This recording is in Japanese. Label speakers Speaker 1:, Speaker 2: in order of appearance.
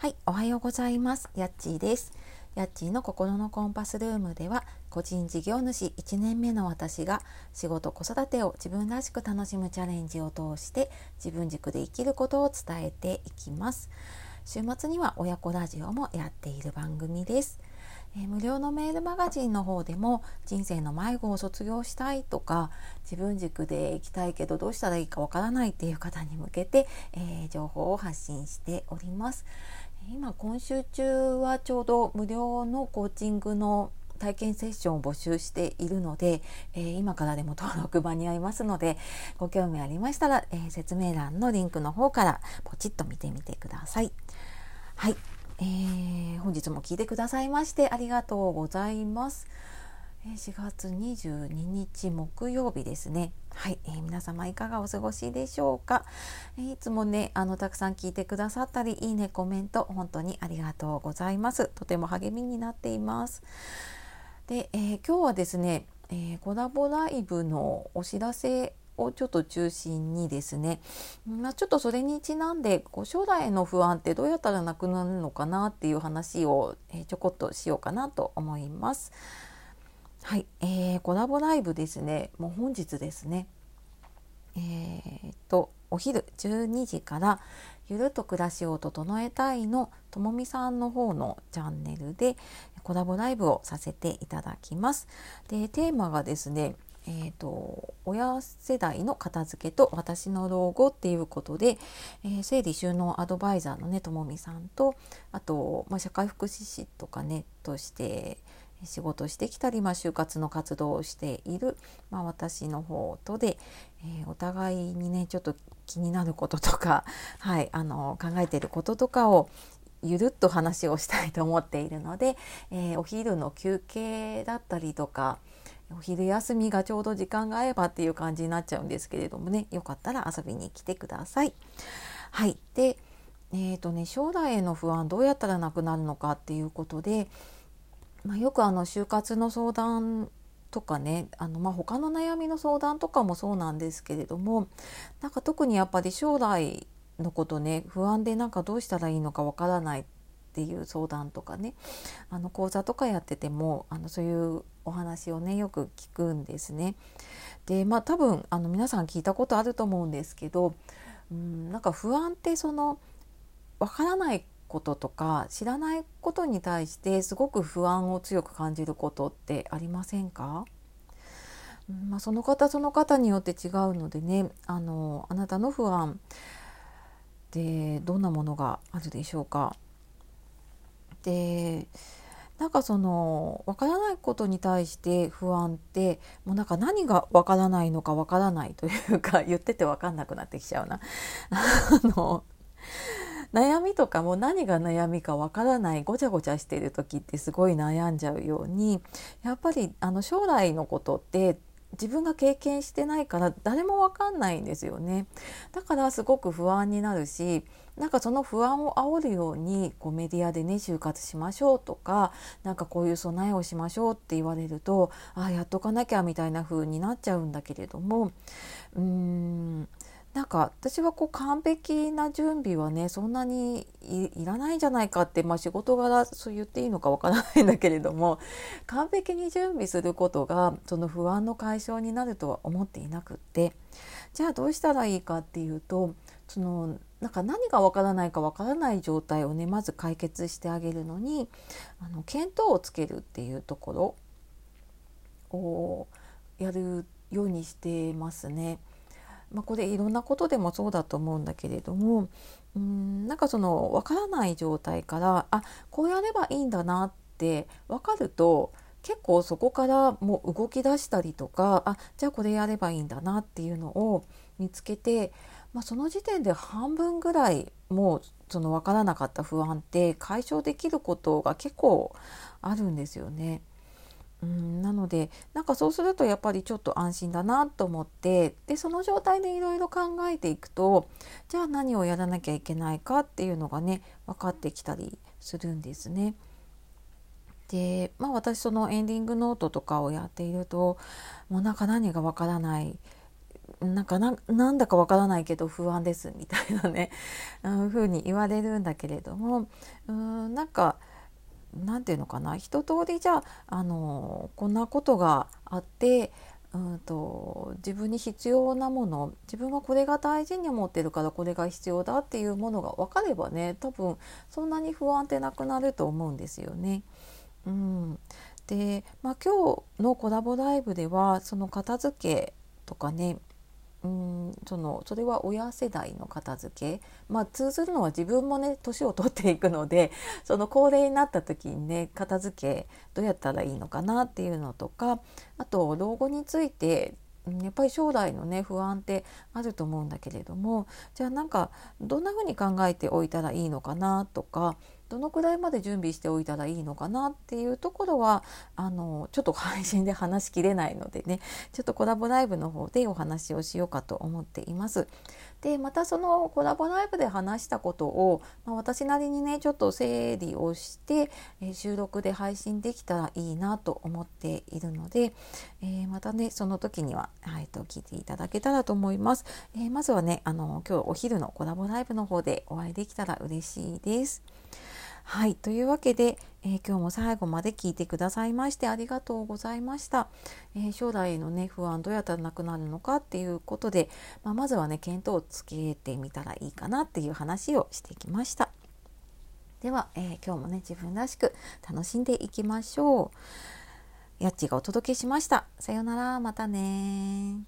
Speaker 1: はい、おはようございます。やっちーです。やっちーの心のコンパスルームでは、個人事業主1年目の私が仕事子育てを自分らしく楽しむチャレンジを通して自分軸で生きることを伝えていきます。週末には親子ラジオもやっている番組です。無料のメールマガジンの方でも人生の迷子を卒業したいとか自分軸で行きたいけどどうしたらいいかわからないっていう方に向けて、えー、情報を発信しております。今今週中はちょうど無料のコーチングの体験セッションを募集しているので、えー、今からでも登録間に合いますのでご興味ありましたら、えー、説明欄のリンクの方からポチッと見てみてください。はい、えー、本日も聞いてくださいましてありがとうございます。4月22日木曜日ですね。はい、えー、皆様いかがお過ごしでしょうか？えー、いつもね、あのたくさん聞いてくださったり、いいね、コメント本当にありがとうございます。とても励みになっています。で、えー、今日はですね、えコラボライブのお知らせをちょっと中心にですね、まあ、ちょっとそれにちなんでこう将来の不安ってどうやったらなくなるのかなっていう話を、えちょこっとしようかなと思います。はい、えー、コラボライブですね。もう本日ですね。えー、とお昼12時から「ゆるっと暮らしを整えたい」のともみさんの方のチャンネルでコラボライブをさせていただきます。でテーマがですねえーと、親世代の片付けと私の老後っていうことで、えー、整理収納アドバイザーのねともみさんとあと、まあ、社会福祉士とかねとして仕事してきたり、まあ、就活の活動をしている、まあ、私の方とで、えー、お互いにねちょっと気になることとか、はい、あの考えていることとかをゆるっと話をしたいと思っているので、えー、お昼の休憩だったりとかお昼休みがちょうど時間が合えばっていう感じになっちゃうんですけれどもねよかったら遊びに来てください。はいでえーとね、将来への不安どうやったらなくなるのかっていうことで、まあ、よくあの就活の相談とかねあの、まあ、他の悩みの相談とかもそうなんですけれどもなんか特にやっぱり将来のことね不安でなんかどうしたらいいのかわからないっていう相談とかねあの講座とかやっててもあのそういうお話をねよく聞くんですね。でまあ多分あの皆さん聞いたことあると思うんですけどうんなんか不安ってそのわからないこととか知らないことに対してすごく不安を強く感じることってありませんか？まあ、その方その方によって違うのでねあのあなたの不安でどんなものがあるでしょうか？でなんかその分からないことに対して不安ってもうなんか何が分からないのか分からないというか言ってて分かんなくなってきちゃうな。あの悩みとかも何が悩みかわからないごちゃごちゃしてる時ってすごい悩んじゃうようにやっぱりあの将来のことって自分が経験してないから誰もわかんないんですよね。だからすごく不安になるしなんかその不安を煽るようにこうメディアでね就活しましょうとかなんかこういう備えをしましょうって言われるとああやっとかなきゃみたいな風になっちゃうんだけれどもうーんなんか私はこう完璧な準備はねそんなにいらないんじゃないかって、まあ、仕事柄そう言っていいのかわからないんだけれども完璧に準備することがその不安の解消になるとは思っていなくってじゃあどうしたらいいかっていうとそのなんか何がわからないかわからない状態をねまず解決してあげるのにあの見当をつけるっていうところをやるようにしてますね。まあ、これいろんなことでもそうだと思うんだけれどもうんなんかその分からない状態からあこうやればいいんだなって分かると結構そこからもう動き出したりとかあじゃあこれやればいいんだなっていうのを見つけて、まあ、その時点で半分ぐらいもうその分からなかった不安って解消できることが結構あるんですよね。うんのでなんかそうするとやっぱりちょっと安心だなと思ってでその状態でいろいろ考えていくとじゃあ何をやらなきゃいけないかっていうのがね分かってきたりするんですね。でまあ私そのエンディングノートとかをやっているともうなんか何が分からないなんかなんだかわからないけど不安ですみたいなね、うん、風に言われるんだけれどもうんなんかなんていうのかな一通りじゃあのこんなことがあってうんと自分に必要なもの自分はこれが大事に思ってるからこれが必要だっていうものが分かればね多分そんなに不安ってなくなると思うんですよね。うん、で、まあ、今日のコラボライブではその片付けとかねうんそのそれは親世代の片付け、まあ、通ずるのは自分もね年を取っていくので その高齢になった時にね片付けどうやったらいいのかなっていうのとかあと老後についてやっぱり将来のね不安ってあると思うんだけれどもじゃあなんかどんな風に考えておいたらいいのかなとかどのくらいまで準備しておいたらいいのかなっていうところはあのちょっと配信で話しきれないのでねちょっとコラボライブの方でお話をしようかと思っています。でまたそのコラボライブで話したことを、まあ、私なりにねちょっと整理をして、え、収録で配信できたらいいなと思っているので、えー、またねその時には、はい、と聞いていただけたらと思います。えー、まずはねあの今日お昼のコラボライブの方でお会いできたら嬉しいです。はい、というわけで、えー、今日も最後まで聞いてくださいましてありがとうございました。えー、将来のね不安どうやったらなくなるのかっていうことで、まあ、まずはね見当をつけてみたらいいかなっていう話をしてきました。では、えー、今日もね自分らしく楽しんでいきましょう。やっちがお届けしました。さようなら、またね